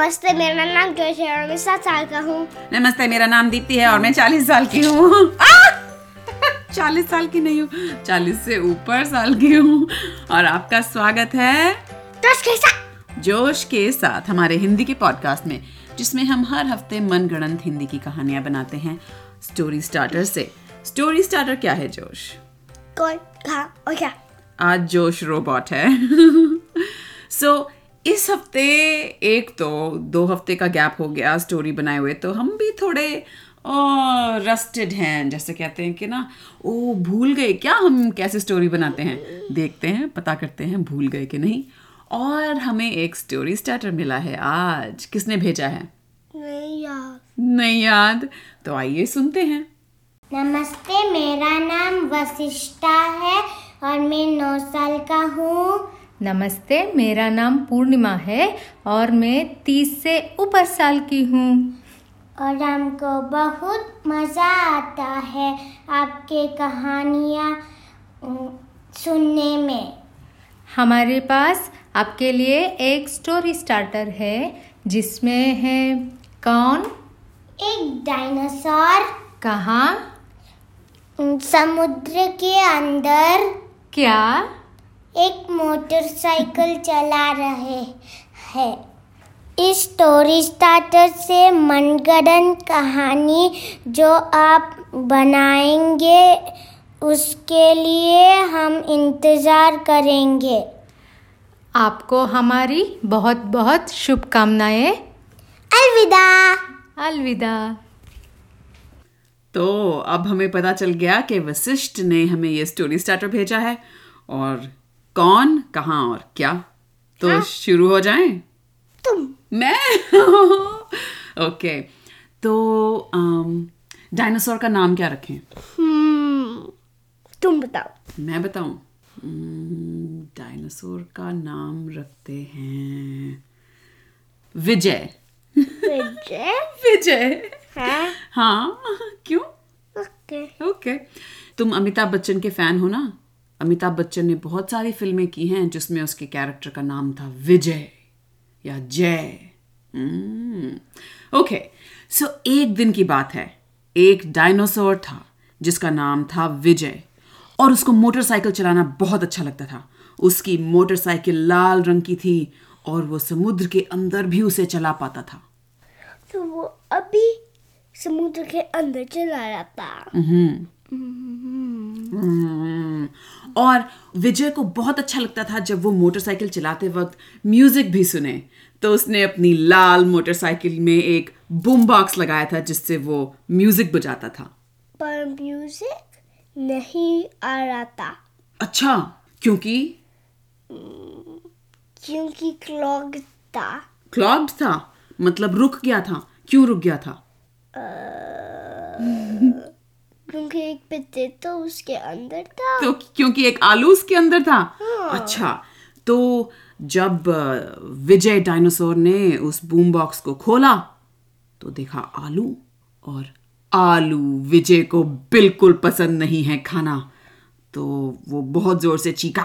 नमस्ते मेरा नाम जोश है और मैं सात साल का हूँ। नमस्ते मेरा नाम दीप्ति है और मैं चालीस साल की हूँ। चालीस साल की नहीं हूँ चालीस से ऊपर साल की हूँ। और आपका स्वागत है जोश के साथ। जोश के साथ हमारे हिंदी के पॉडकास्ट में जिसमें हम हर हफ़्ते मनगढ़ंत हिंदी की कहानियाँ बनाते हैं स्टोरी स्टार्टर से। स्टोरी स्टार्टर क्या है जोश? कौन कहा और क्या? आज जोश रोबोट है। सो so, इस हफ़्ते एक तो दो हफ़्ते का गैप हो गया स्टोरी बनाए हुए तो हम भी थोड़े रस्टेड हैं जैसे कहते हैं कि ना ओ भूल गए क्या हम कैसे स्टोरी बनाते हैं? देखते हैं पता करते हैं भूल गए कि नहीं। और हमें एक स्टोरी स्टार्टर मिला है आज। किसने भेजा है? नहीं यार नहीं याद? तो आइए सुनते हैं। नमस्ते मेरा नाम वशिष्ठा है और मैं नौ साल का हूँ। नमस्ते मेरा नाम पूर्णिमा है और मैं तीस से ऊपर साल की हूँ। और हमको बहुत मज़ा आता है आपके कहानियाँ सुनने में। हमारे पास आपके लिए एक स्टोरी स्टार्टर है जिसमें है कौन? एक डायनासोर। कहाँ? समुद्र के अंदर। क्या? एक मोटरसाइकिल चला रहे हैं। इस स्टोरी स्टार्टर से मनगढ़ंत कहानी जो आप बनाएँगे उसके लिए हम इंतज़ार करेंगे। आपको हमारी बहुत बहुत शुभकामनाएँ। अलविदा। अलविदा। तो अब हमें पता चल गया कि वशिष्ठ ने हमें ये स्टोरी स्टार्टर भेजा है और कौन? कहाँ और क्या? तो हाँ? शुरू हो जाए? तुम। मैं? ओके तो डायनासोर का नाम क्या रखें? हम्म, तुम बताओ। मैं बताऊँ? डायनासोर का नाम रखते हैं। विजय। विजय? विजय। हाँ? हाँ क्यों? ओके। ओके तुम अमिताभ बच्चन के फ़ैन हो ना? अमिताभ बच्चन ने बहुत सारी फ़िल्में की हैं जिसमें उसके कैरेक्टर का नाम था विजय या जय। ओके सो एक दिन की बात है। एक डायनासोर था जिसका नाम था विजय। और उसको मोटरसाइकिल चलाना बहुत अच्छा लगता था। उसकी मोटरसाइकिल लाल रंग की थी और वो समुद्र के अंदर भी उसे चला पाता था। तो वो अभी समुद्र के अंदर चला रहा था हम्म। और विजय को बहुत अच्छा लगता था जब वो मोटरसाइकिल चलाते वक्त म्यूज़िक भी सुने। तो उसने अपनी लाल मोटरसाइकिल में एक बूम बॉक्स लगाया था जिससे वो म्यूज़िक बजाता था। पर म्यूज़िक नहीं आ रहा था। अच्छा क्योंकि? क्योंकि क्लॉग था। क्लॉग्ड था? मतलब रुक गया था? क्यों रुक गया था? क्योंकि एक पोटैटो उसके अंदर था। तो क्योंकि एक आलू उसके अंदर था? हाँ। अच्छा तो जब विजय डायनासोर ने उस बूम बॉक्स को खोला तो देखा आलू और आलू विजय को बिल्कुल पसंद नहीं है खाना। तो वो बहुत ज़ोर से चीखा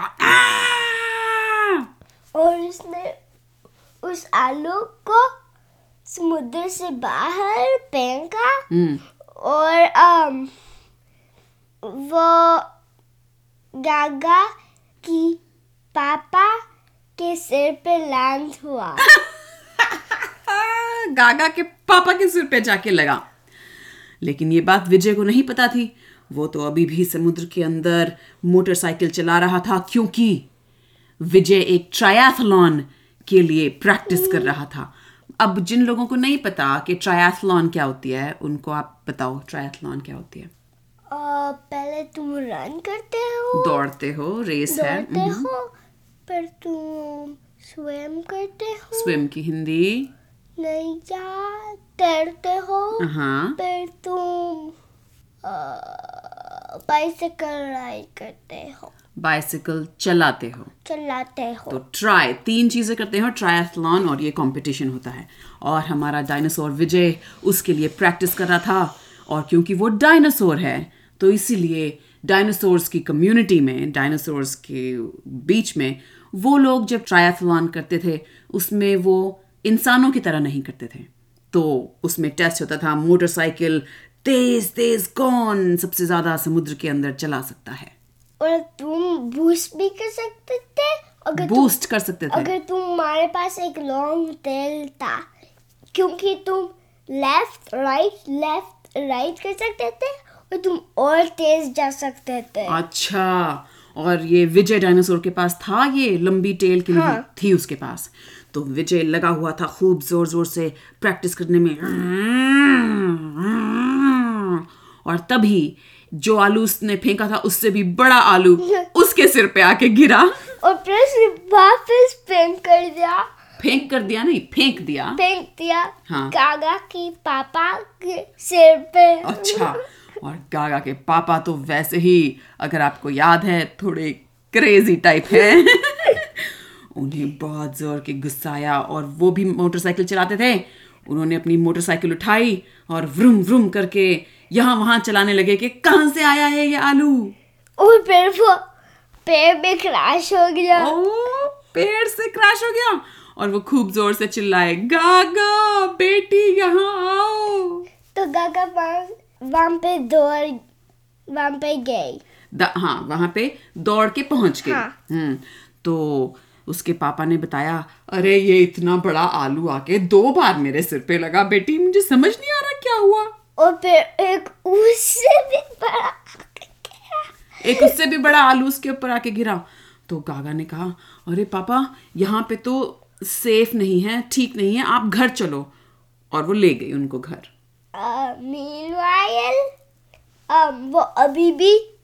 और उसने उस आलू को समुद्र से बाहर फेंका हम्म, और um, वो गागा की पापा के सिर पे लैंड हुआ। गागा के पापा के सिर पे जाके लगा। लेकिन ये बात विजय को नहीं पता थी। वो तो अभी भी समुद्र के अंदर मोटरसाइकिल चला रहा था, क्योंकि विजय एक ट्रायथलॉन के लिए प्रैक्टिस कर रहा था। अब जिन लोगों को नहीं पता कि ट्रायथलॉन क्या होती है, उनको आप बताओ ट्रायथलॉन क्या होती है। पहले तुम रन करते हो। दौड़ते हो रेस है दौड़ते हो फिर तुम स्विम करते हो। स्विम की हिंदी। नहीं यार तैरते हो। हाँ। फिर तुम बाइसिकल राइड करते हो। बाइसिकल चलाते हो। चलाते हो। तो ट्राई तीन चीज़ें करते हो ट्रायथलॉन और ये कंपटीशन होता है। और हमारा डायनासोर विजय उसके लिए प्रैक्टिस कर रहा था। और क्योंकि वो डायनासोर है तो इसीलिए डायनासोर्स की कम्युनिटी में डायनासोर्स के बीच में वो लोग जब ट्रायथलॉन करते थे उसमें वो इंसानों की तरह नहीं करते थे। तो उसमें टेस्ट होता था मोटरसाइकिल तेज तेज कौन सबसे ज़्यादा समुद्र के अंदर चला सकता है? और तुम बूस्ट भी कर सकते थे अगर बूस्ट कर सकते थे। अगर तुम्हारे पास एक लॉन्ग टेल था क्योंकि तुम लेफ़्ट राइट लेफ़्ट राइट कर सकते थे और तुम और तेज जा सकते थे। अच्छा और ये विजय डायनासोर के पास था ये लंबी टेल की हाँ। थी उसके पास। तो विजय लगा हुआ था खूब ज़ोर ज़ोर से प्रैक्टिस करने में। और तभी जो आलू उसने फेंका था उससे भी बड़ा आलू उसके सिर पे आके गिरा। और फिर उसने वापस फेंक कर दिया। फेंक कर दिया नहीं फेंक दिया। फेंक दिया। हाँ। कागा की पापा के सिर पे। अच्छा। और गागा के पापा तो वैसे ही अगर आपको याद है थोड़े क्रेजी टाइप है। उन्हें बहुत ज़ोर के गुस्सा आया और वो भी मोटरसाइकिल चलाते थे। उन्होंने अपनी मोटरसाइकिल उठाई और व्रुम व्रुम करके यहाँ वहाँ चलाने लगे कि कहाँ से आया है ये आलू? और वो पेड़ में क्रैश हो गया। ओ पेड़ से क्रैश हो गया और वो खूब ज़ोर से चिल्लाए गागा बेटी यहाँ आओ! तो गागा वहाँ वहाँ पे दौड़ वहाँ पे गई हाँ वहाँ पे दौड़ के पहुँच गए। हाँ। हम्म तो उसके पापा ने बताया अरे ये इतना बड़ा आलू आके दो बार मेरे सिर पे लगा बेटी मुझे समझ नहीं आ रहा क्या हुआ? और फिर एक उससे भी बड़ा एक उससे भी बड़ा आलू उसके ऊपर आके गिरा। तो गागा ने कहा अरे पापा यहाँ पे तो सेफ़ नहीं है ठीक नहीं है आप घर चलो। और वो ले गई उनको घर। मीनवाइल वो अभी भी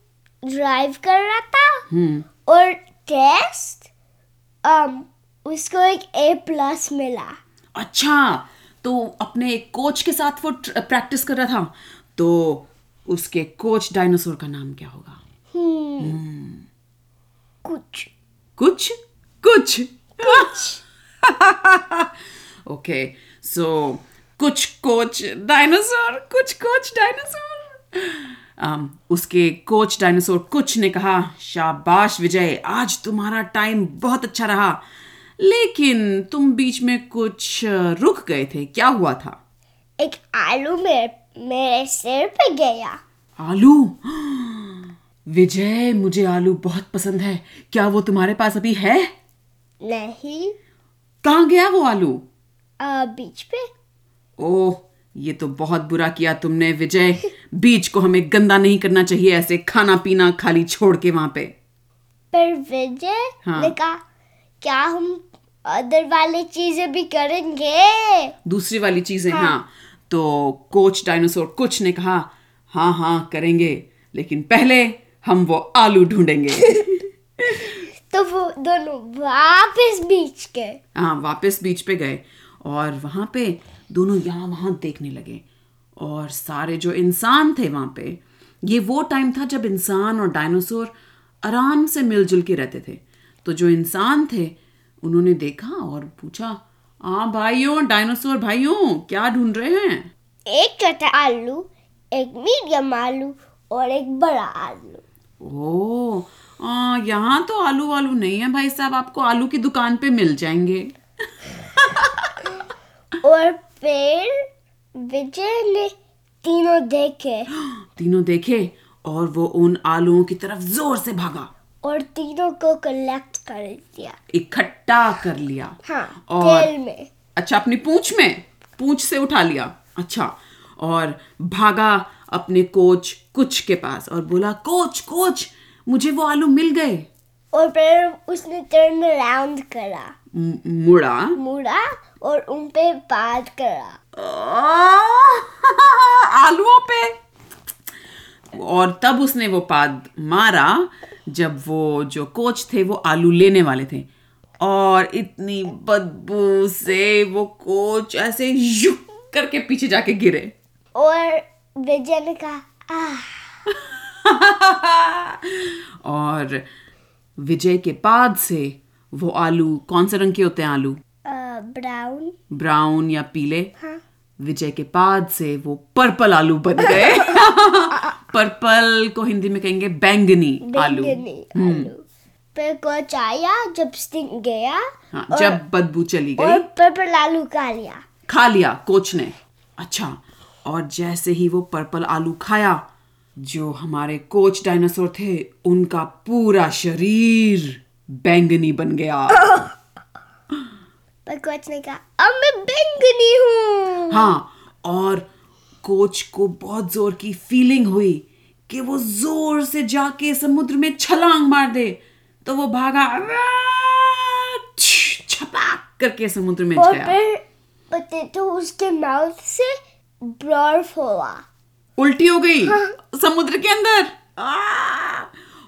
ड्राइव कर रहा था हम्म। और टेस्ट um, उसको एक ए प्लस मिला। अच्छा तो अपने कोच के साथ वो प्रैक्टिस कर रहा था? तो उसके कोच डायनासोर का नाम क्या होगा? कुछ। कुछ? कुछ? ओके सो कुछ कोच डायनासोर कुछ कोच डायनासोर। Um, उसके कोच डायनासोर कुछ ने कहा शाबाश विजय आज तुम्हारा टाइम बहुत अच्छा रहा। लेकिन तुम बीच में कुछ रुक गए थे। क्या हुआ था? एक आलू मेरे मेरे सिर पे गया। आलू? विजय मुझे आलू बहुत पसंद है। क्या वो तुम्हारे पास अभी है? नहीं। कहाँ गया वो आलू? आ, बीच पे। ओह ये तो बहुत बुरा किया तुमने विजय। बीच को हमें गंदा नहीं करना चाहिए ऐसे खाना पीना खाली छोड़ के वहाँ पे। पर विजय हाँ। ने कहा क्या हम अदर वाली चीज़ें भी करेंगे? दूसरी वाली चीज़ें हाँ। हाँ। तो कोच डायनासोर कुछ ने कहा हाँ हाँ करेंगे लेकिन पहले हम वो आलू ढूंढेंगे। तो वो दोनों वापस बीच गए हाँ वापस बीच पे गए और वहाँ पे दोनों यहाँ वहाँ देखने लगे। और सारे जो इंसान थे वहाँ पे ये वो टाइम था जब इंसान और डायनासोर आराम से मिलजुल के रहते थे। तो जो इंसान थे उन्होंने देखा और पूछा हाँ भाइयों डायनासोर भाइयों क्या ढूंढ रहे हैं? एक छोटा आलू एक मीडियम आलू और एक बड़ा आलू। ओ आ, यहाँ तो आलू वालू नहीं है भाई साहब आपको आलू की दुकान पे मिल जाएँगे। और फिर विजय ने तीनों देखे। तीनों देखे और वो उन आलूओं की तरफ़ ज़ोर से भागा। और तीनों को कलेक्ट कर दिया। इकट्ठा कर लिया। हाँ और तेल में। अच्छा अपनी पूंछ में पूंछ से उठा लिया। अच्छा और भागा अपने कोच कुछ के पास और बोला कोच कोच मुझे वो आलू मिल गए। और फिर उसने टर्न अराउंड करा मुड़ा। मुड़ा और उन पे बात करा। आलुओं पे। और तब उसने वो पाद मारा जब वो जो कोच थे वो आलू लेने वाले थे। और इतनी बदबू से वो कोच ऐसे युक करके पीछे जाके गिरे। और विजय ने कहा और विजय के पाद से वो आलू कौन से रंग के होते हैं आलू? ब्राउन ब्राउन या पीले। हाँ। विजय के बाद से वो पर्पल आलू बन गए। पर्पल को हिंदी में कहेंगे बैंगनी आलू। आलू। फिर कोच आया जब स्टिंग गया। हाँ और- जब बदबू चली गई। और पर्पल आलू खा लिया। खा लिया कोच ने अच्छा और जैसे ही वो पर्पल आलू खाया जो हमारे कोच डायनासोर थे उनका पूरा शरीर बैंगनी बन गया। पर कोच ने कहा अब मैं बैंगनी हूँ. हाँ और कोच को बहुत ज़ोर की फीलिंग हुई कि वो ज़ोर से जाके समुद्र में छलांग मार दे। तो वो भागा छपाक करके समुद्र में और गया। पोटैटो उसके माउथ से बर्फ़ हुआ। उल्टी हो गई हाँ। समुद्र के अंदर।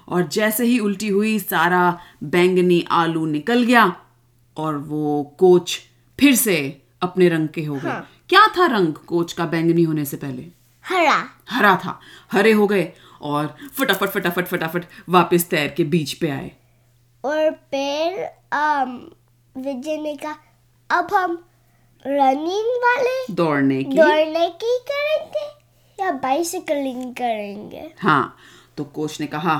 और जैसे ही उल्टी हुई सारा बैंगनी आलू निकल गया। और वो कोच फिर से अपने रंग के हो गए। हाँ। क्या था रंग कोच का बैंगनी होने से पहले? हरा। हरा था। हरे हो गए और फटाफट फटाफट फटाफट वापस तैर के बीच पे आए। और फिर विजय ने कहा अब हम रनिंग वाले दौड़ने की दौड़ने की करेंगे या बाइसिकलिंग करेंगे? हाँ तो कोच ने कहा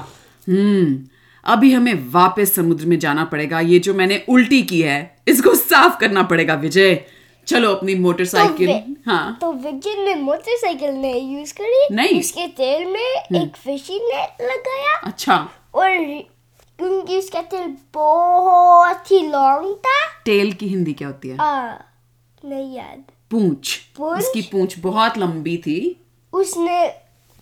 हम्म अभी हमें वापस समुद्र में जाना पड़ेगा। ये जो मैंने उल्टी की है इसको साफ़ करना पड़ेगा विजय। चलो अपनी मोटरसाइकिल। वे- हाँ। तो विजय ने मोटरसाइकिल नहीं यूज़ करी। नहीं। उसके तेल में एक फिशिंग नेट लगाया। अच्छा। और क्योंकि उसका तेल बहुत ही लॉन्ग था। टेल की हिंदी क्या होती है? आ, नहीं याद। पूंछ। पूंछ? उसकी पूंछ बहुत लंबी थी। उसने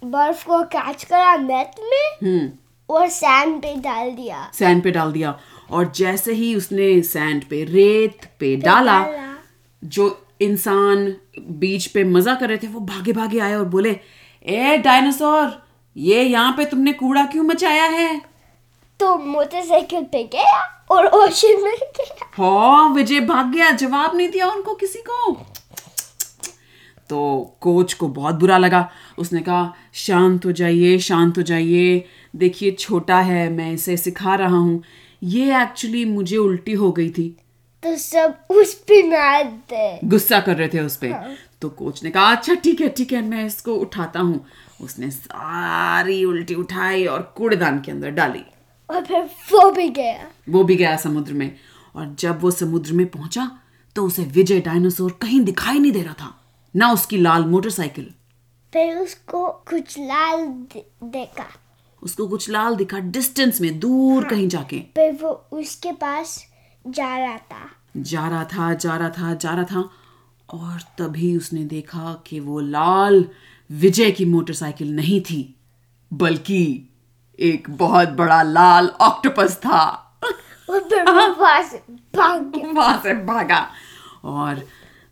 बर्फ़ को कैच करा नेट में। हम्म। और सैंड पे डाल दिया। सैंड पे डाल दिया। और जैसे ही उसने सैंड पे रेत पे डाला जो इंसान बीच पे मज़ा कर रहे थे वो भागे भागे आए और बोले ए डायनासोर ये यहाँ पे तुमने कूड़ा क्यों मचाया है? तो मोटरसाइकिल पे गया और ओशन में गया। हाँ विजय भाग गया। जवाब नहीं दिया उनको किसी को। तो कोच को बहुत बुरा लगा। उसने कहा शांत हो जाइए शांत हो जाइए। देखिए छोटा है मैं इसे सिखा रहा हूँ। ये एक्चुअली मुझे उल्टी हो गई थी। तो सब उस पे नाचते गुस्सा कर रहे थे उस पे। हाँ। तो कोच ने कहा अच्छा ठीक है ठीक है मैं इसको उठाता हूँ। उसने सारी उल्टी उठाई और कूड़ेदान के अंदर डाली। और फिर वो भी गया। वो भी गया समुद्र में। और जब वो समुद्र में पहुँचा तो उसे विजय डायनासोर कहीं दिखाई नहीं दे रहा था। ना उसकी लाल मोटरसाइकिल। फिर उसको कुछ लाल देखा। उसको कुछ लाल दिखा डिस्टेंस में दूर हाँ, कहीं जाके। फिर वो उसके पास जा रहा था। जा रहा था जा रहा था जा रहा था और तभी उसने देखा कि वो लाल विजय की मोटरसाइकिल नहीं थी बल्कि एक बहुत बड़ा लाल ऑक्टोपस था। फिर वहाँ से भाग और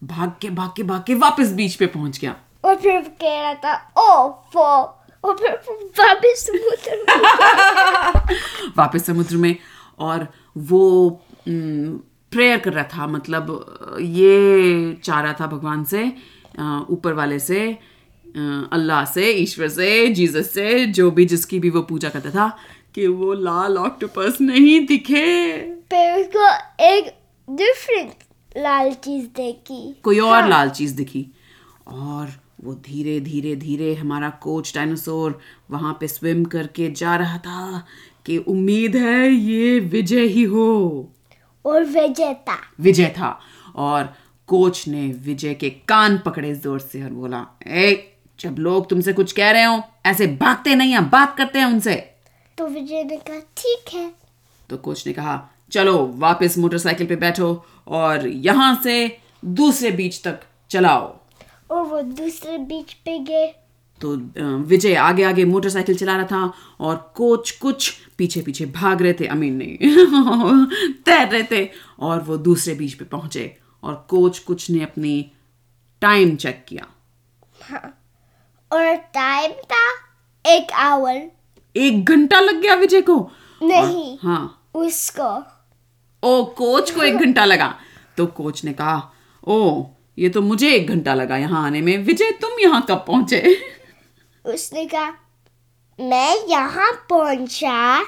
भाग के भाग के भाग के वापस बीच पे पहुँच गया। और फिर कह रहा था ओ फो और वापस समुद्र में वापस समुद्र में और वो प्रेयर कर रहा था मतलब ये चाह रहा था भगवान से ऊपर वाले से अल्लाह से ईश्वर से जीसस से जो भी जिसकी भी वो पूजा करता था कि वो लाल ऑक्टोपस नहीं दिखे। फिर उसको एक डिफरेंट लाल चीज़ देखी। कोई और लाल चीज़ दिखी। और वो धीरे धीरे धीरे हमारा कोच डायनासोर वहाँ पे स्विम करके जा रहा था कि उम्मीद है ये विजय ही हो। और विजेता विजय था। और कोच ने विजय के कान पकड़े ज़ोर से और बोला ए जब लोग तुमसे कुछ कह रहे हो ऐसे भागते नहीं हैं बात करते हैं उनसे। तो विजय ने कहा ठीक है। तो कोच ने कहा चलो वापस मोटरसाइकिल पे बैठो और यहाँ से दूसरे बीच तक चलाओ। और वो दूसरे बीच पे गए। तो विजय आगे आगे मोटरसाइकिल चला रहा था और कोच कुछ पीछे पीछे भाग रहे थे। अमीन नहीं। तैर रहे थे और वो दूसरे बीच पे पहुँचे और कोच कुछ ने अपनी टाइम चेक किया। और टाइम था एक आवर एक घंटा लग गया विजय को? नहीं। और, हाँ। उसको। ओ कोच को एक घंटा लगा। तो कोच ने कहा ओ ये तो मुझे एक घंटा लगा यहाँ आने में। विजय तुम यहाँ कब पहुँचे? उसने कहा मैं यहाँ पहुँचा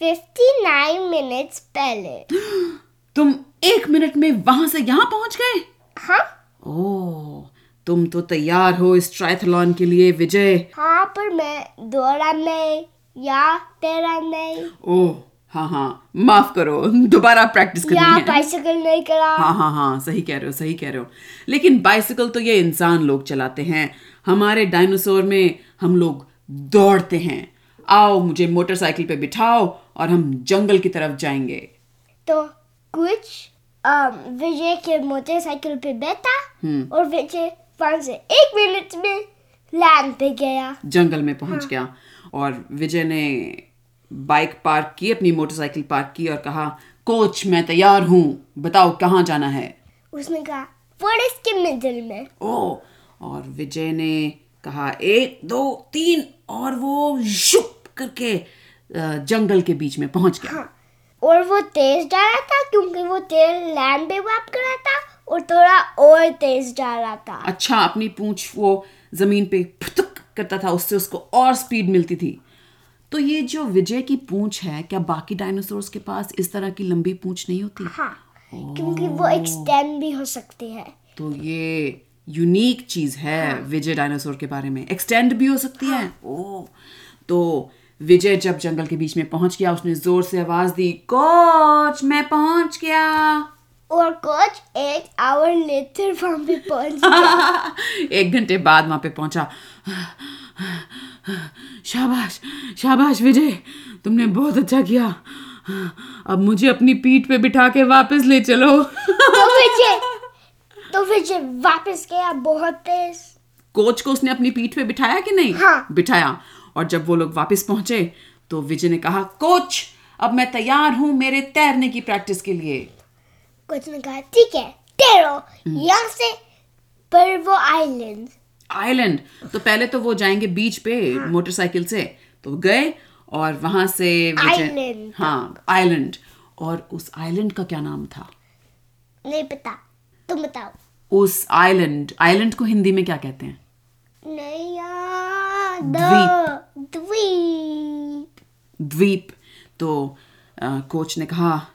59 मिनट्स पहले. तुम एक मिनट में वहाँ से यहाँ पहुँच गए? हाँ। ओ तुम तो तैयार हो इस ट्रायथलॉन के लिए विजय। हाँ पर मैं दौड़ा नहीं या तैरा नहीं। ओह हाँ हाँ माफ़ करो दोबारा प्रैक्टिस करनी है। बाइसिकल नहीं करा। हाँ हाँ हाँ सही कह रहे हो सही कह रहे हो। लेकिन बाइसिकल तो ये इंसान लोग चलाते हैं। हमारे डायनासोर में हम लोग दौड़ते हैं। आओ मुझे मोटरसाइकिल पे बिठाओ और हम जंगल की तरफ़ जाएँगे। तो कुछ विजय के मोटरसाइकिल पे बैठा हम्म। और विजय वहाँ से एक मिनट में लैंड पे गया। जंगल में पहुँच हाँ। गया। और विजय ने बाइक पार्क की अपनी मोटरसाइकिल पार्क की और कहा कोच मैं तैयार हूँ। बताओ कहाँ जाना है? उसने कहा फॉरेस्ट के मिडिल में। ओ और विजय ने कहा एक दो तीन और वो शुप करके जंगल के बीच में पहुँच गया। हाँ और वो तेज जा रहा था क्योंकि वो तेल लैंड पे वाप कर रहा था और थोड़ा और तेज जा रहा था। अच्छा अपनी पूंछ वो ज़मीन पे फुतक करता था उससे उसको और स्पीड मिलती थी। तो ये जो विजय की पूंछ है क्या बाकी डायनासोर के पास इस तरह की लंबी पूंछ नहीं होती? हाँ क्योंकि वो एक्सटेंड भी हो सकती है। तो ये यूनिक चीज़ है हाँ. विजय डायनासोर के बारे में। एक्सटेंड भी हो सकती हाँ. है। ओ। तो विजय जब जंगल के बीच में पहुँच गया उसने ज़ोर से आवाज़ दी कोच मैं पहुँच गया! और कोच एक आवर लेटर वहाँ पे पहुँच गया। एक घंटे बाद वहाँ पे पहुँचा। शाबाश शाबाश विजय तुमने बहुत अच्छा किया। अब मुझे अपनी पीठ पे बिठा के वापस ले चलो। तो विजय तो विजय वापस गया बहुत तेज। कोच को उसने अपनी पीठ पे बिठाया कि नहीं? हाँ। बिठाया। और जब वो लोग वापस पहुँचे तो विजय ने कहा कोच अब मैं तैयार हूँ मेरे तैरने की प्रैक्टिस के लिए। कोच ने कहा ठीक है तेरो। यहाँ से पर वो आइलैंड। आइलैंड तो पहले तो वो जाएँगे बीच पे मोटरसाइकिल से। तो गए और वहाँ से हाँ आइलैंड और उस आइलैंड का क्या नाम था? नहीं पता। तुम बताओ। उस आइलैंड आइलैंड को हिंदी में क्या कहते हैं? नहीं यार द्वीप। द्वीप। द्वीप। तो अ, कोच ने कहा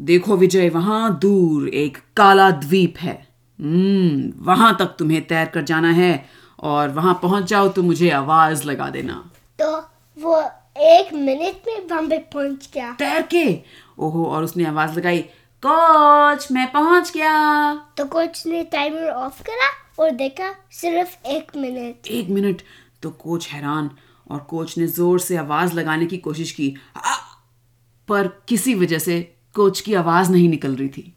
देखो विजय वहाँ दूर एक काला द्वीप है। हम्म वहाँ तक तुम्हें तैर कर जाना है। और वहाँ पहुँच जाओ तो मुझे आवाज़ लगा देना। तो वो एक मिनट में पे पहुँच गया। तैर के? ओहो और उसने आवाज़ लगाई कोच मैं पहुँच गया। तो कोच ने टाइमर ऑफ़ करा और देखा सिर्फ़ एक मिनट। एक मिनट तो कोच हैरान और कोच ने ज़ोर से आवाज़ लगाने की कोशिश की। आ! पर किसी वजह से कोच की आवाज़ नहीं निकल रही थी।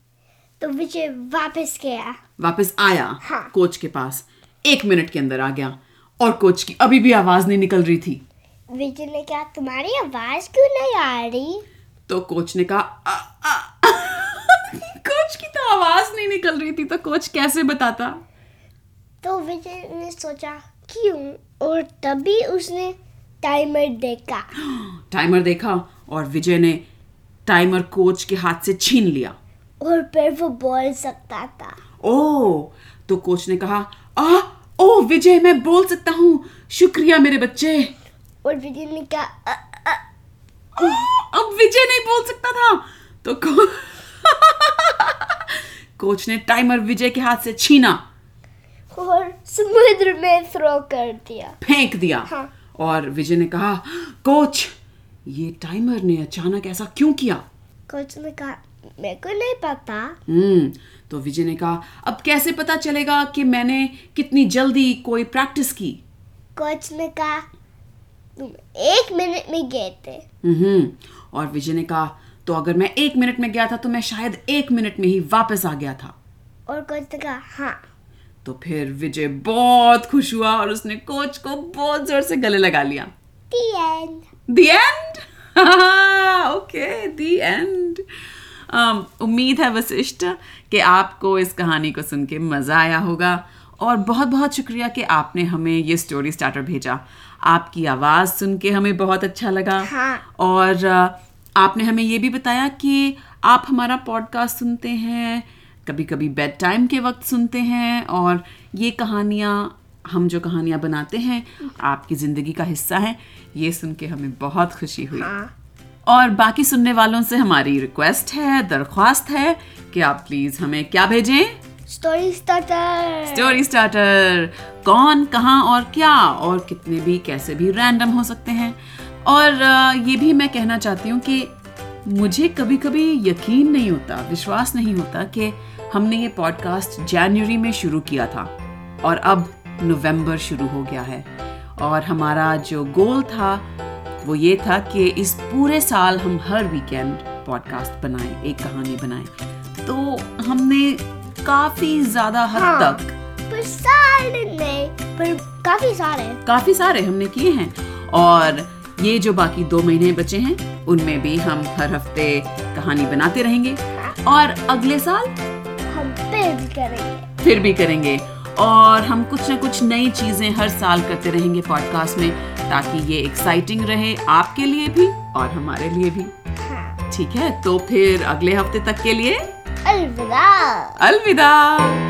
तो विजय वापस गया। वापस आया हाँ। कोच के पास। एक मिनट के अंदर आ गया। और कोच की अभी भी आवाज़ नहीं निकल रही थी। विजय ने कहा तुम्हारी आवाज़ क्यों नहीं आ रही? तो कोच ने कहा "आ, आ, कोच की तो आवाज़ नहीं निकल रही थी तो कोच कैसे बताता? तो विजय ने सोचा क्यों? और तभी उसने टाइमर देखा। टाइमर देखा और विजय ने टाइमर कोच के हाथ से छीन लिया। और फिर वो बोल सकता था। ओ तो कोच ने कहा आ ओ विजय मैं बोल सकता हूँ। शुक्रिया मेरे बच्चे। और विजय ने कहा "अ, अ, आ, अब विजय नहीं बोल सकता था। तो को... कोच ने टाइमर विजय के हाथ से छीना। और समुद्र में थ्रो कर दिया। फेंक दिया। हाँ। और विजय ने कहा कोच ये टाइमर ने अचानक ऐसा क्यों किया? कोच ने कहा मेरे को नहीं पता। हम्म तो विजय ने कहा अब कैसे पता चलेगा कि मैंने कितनी जल्दी कोई प्रैक्टिस की? कोच ने कहा तुम एक मिनट में गए थे। हम्म और विजय ने कहा तो अगर मैं एक मिनट में गया था तो मैं शायद एक मिनट में ही वापस आ गया था। और कोच ने कहा हाँ। तो फिर विजय बहुत खुश हुआ और उसने कोच को बहुत ज़ोर से गले लगा लिया। The end The end? Okay the end. Um, उम्मीद है वशिष्ठ कि आपको इस कहानी को सुन के मज़ा आया होगा और बहुत बहुत शुक्रिया कि आपने हमें ये स्टोरी स्टार्टर भेजा। आपकी आवाज़ सुन के हमें बहुत अच्छा लगा। हाँ। और आपने हमें ये भी बताया कि आप हमारा पॉडकास्ट सुनते हैं कभी कभी बेड टाइम के वक्त सुनते हैं और ये कहानियाँ हम जो कहानियाँ बनाते हैं आपकी ज़िंदगी का हिस्सा हैं। ये सुन के हमें बहुत खुशी हुई। हाँ। और बाकी सुनने वालों से हमारी रिक्वेस्ट है दरख्वास्त है कि आप प्लीज़ हमें क्या भेजें? स्टोरी स्टार्टर स्टोरी स्टार्टर कौन कहाँ और क्या? और कितने भी कैसे भी रैंडम हो सकते हैं। और ये भी मैं कहना चाहती हूँ कि मुझे कभी कभी यकीन नहीं होता विश्वास नहीं होता कि हमने ये पॉडकास्ट जनवरी में शुरू किया था और अब नवंबर शुरू हो गया है। और हमारा जो गोल था वो ये था कि इस पूरे साल हम हर वीकेंड पॉडकास्ट बनाएँ एक कहानी बनाएँ। तो हमने काफ़ी ज़्यादा हद हाँ। तक पर सारे नहीं पर काफ़ी सारे काफ़ी सारे हमने किए हैं। और ये जो बाकी दो महीने बचे हैं उनमें भी हम हर हफ़्ते कहानी बनाते रहेंगे। और अगले साल हम फिर भी करेंगे। फिर भी करेंगे। और हम कुछ ना कुछ नई चीज़ें हर साल करते रहेंगे पॉडकास्ट में। ताकि ये एक्साइटिंग रहे आपके लिए भी और हमारे लिए भी। हाँ। ठीक है तो फिर अगले हफ़्ते तक के लिए अलविदा। अलविदा।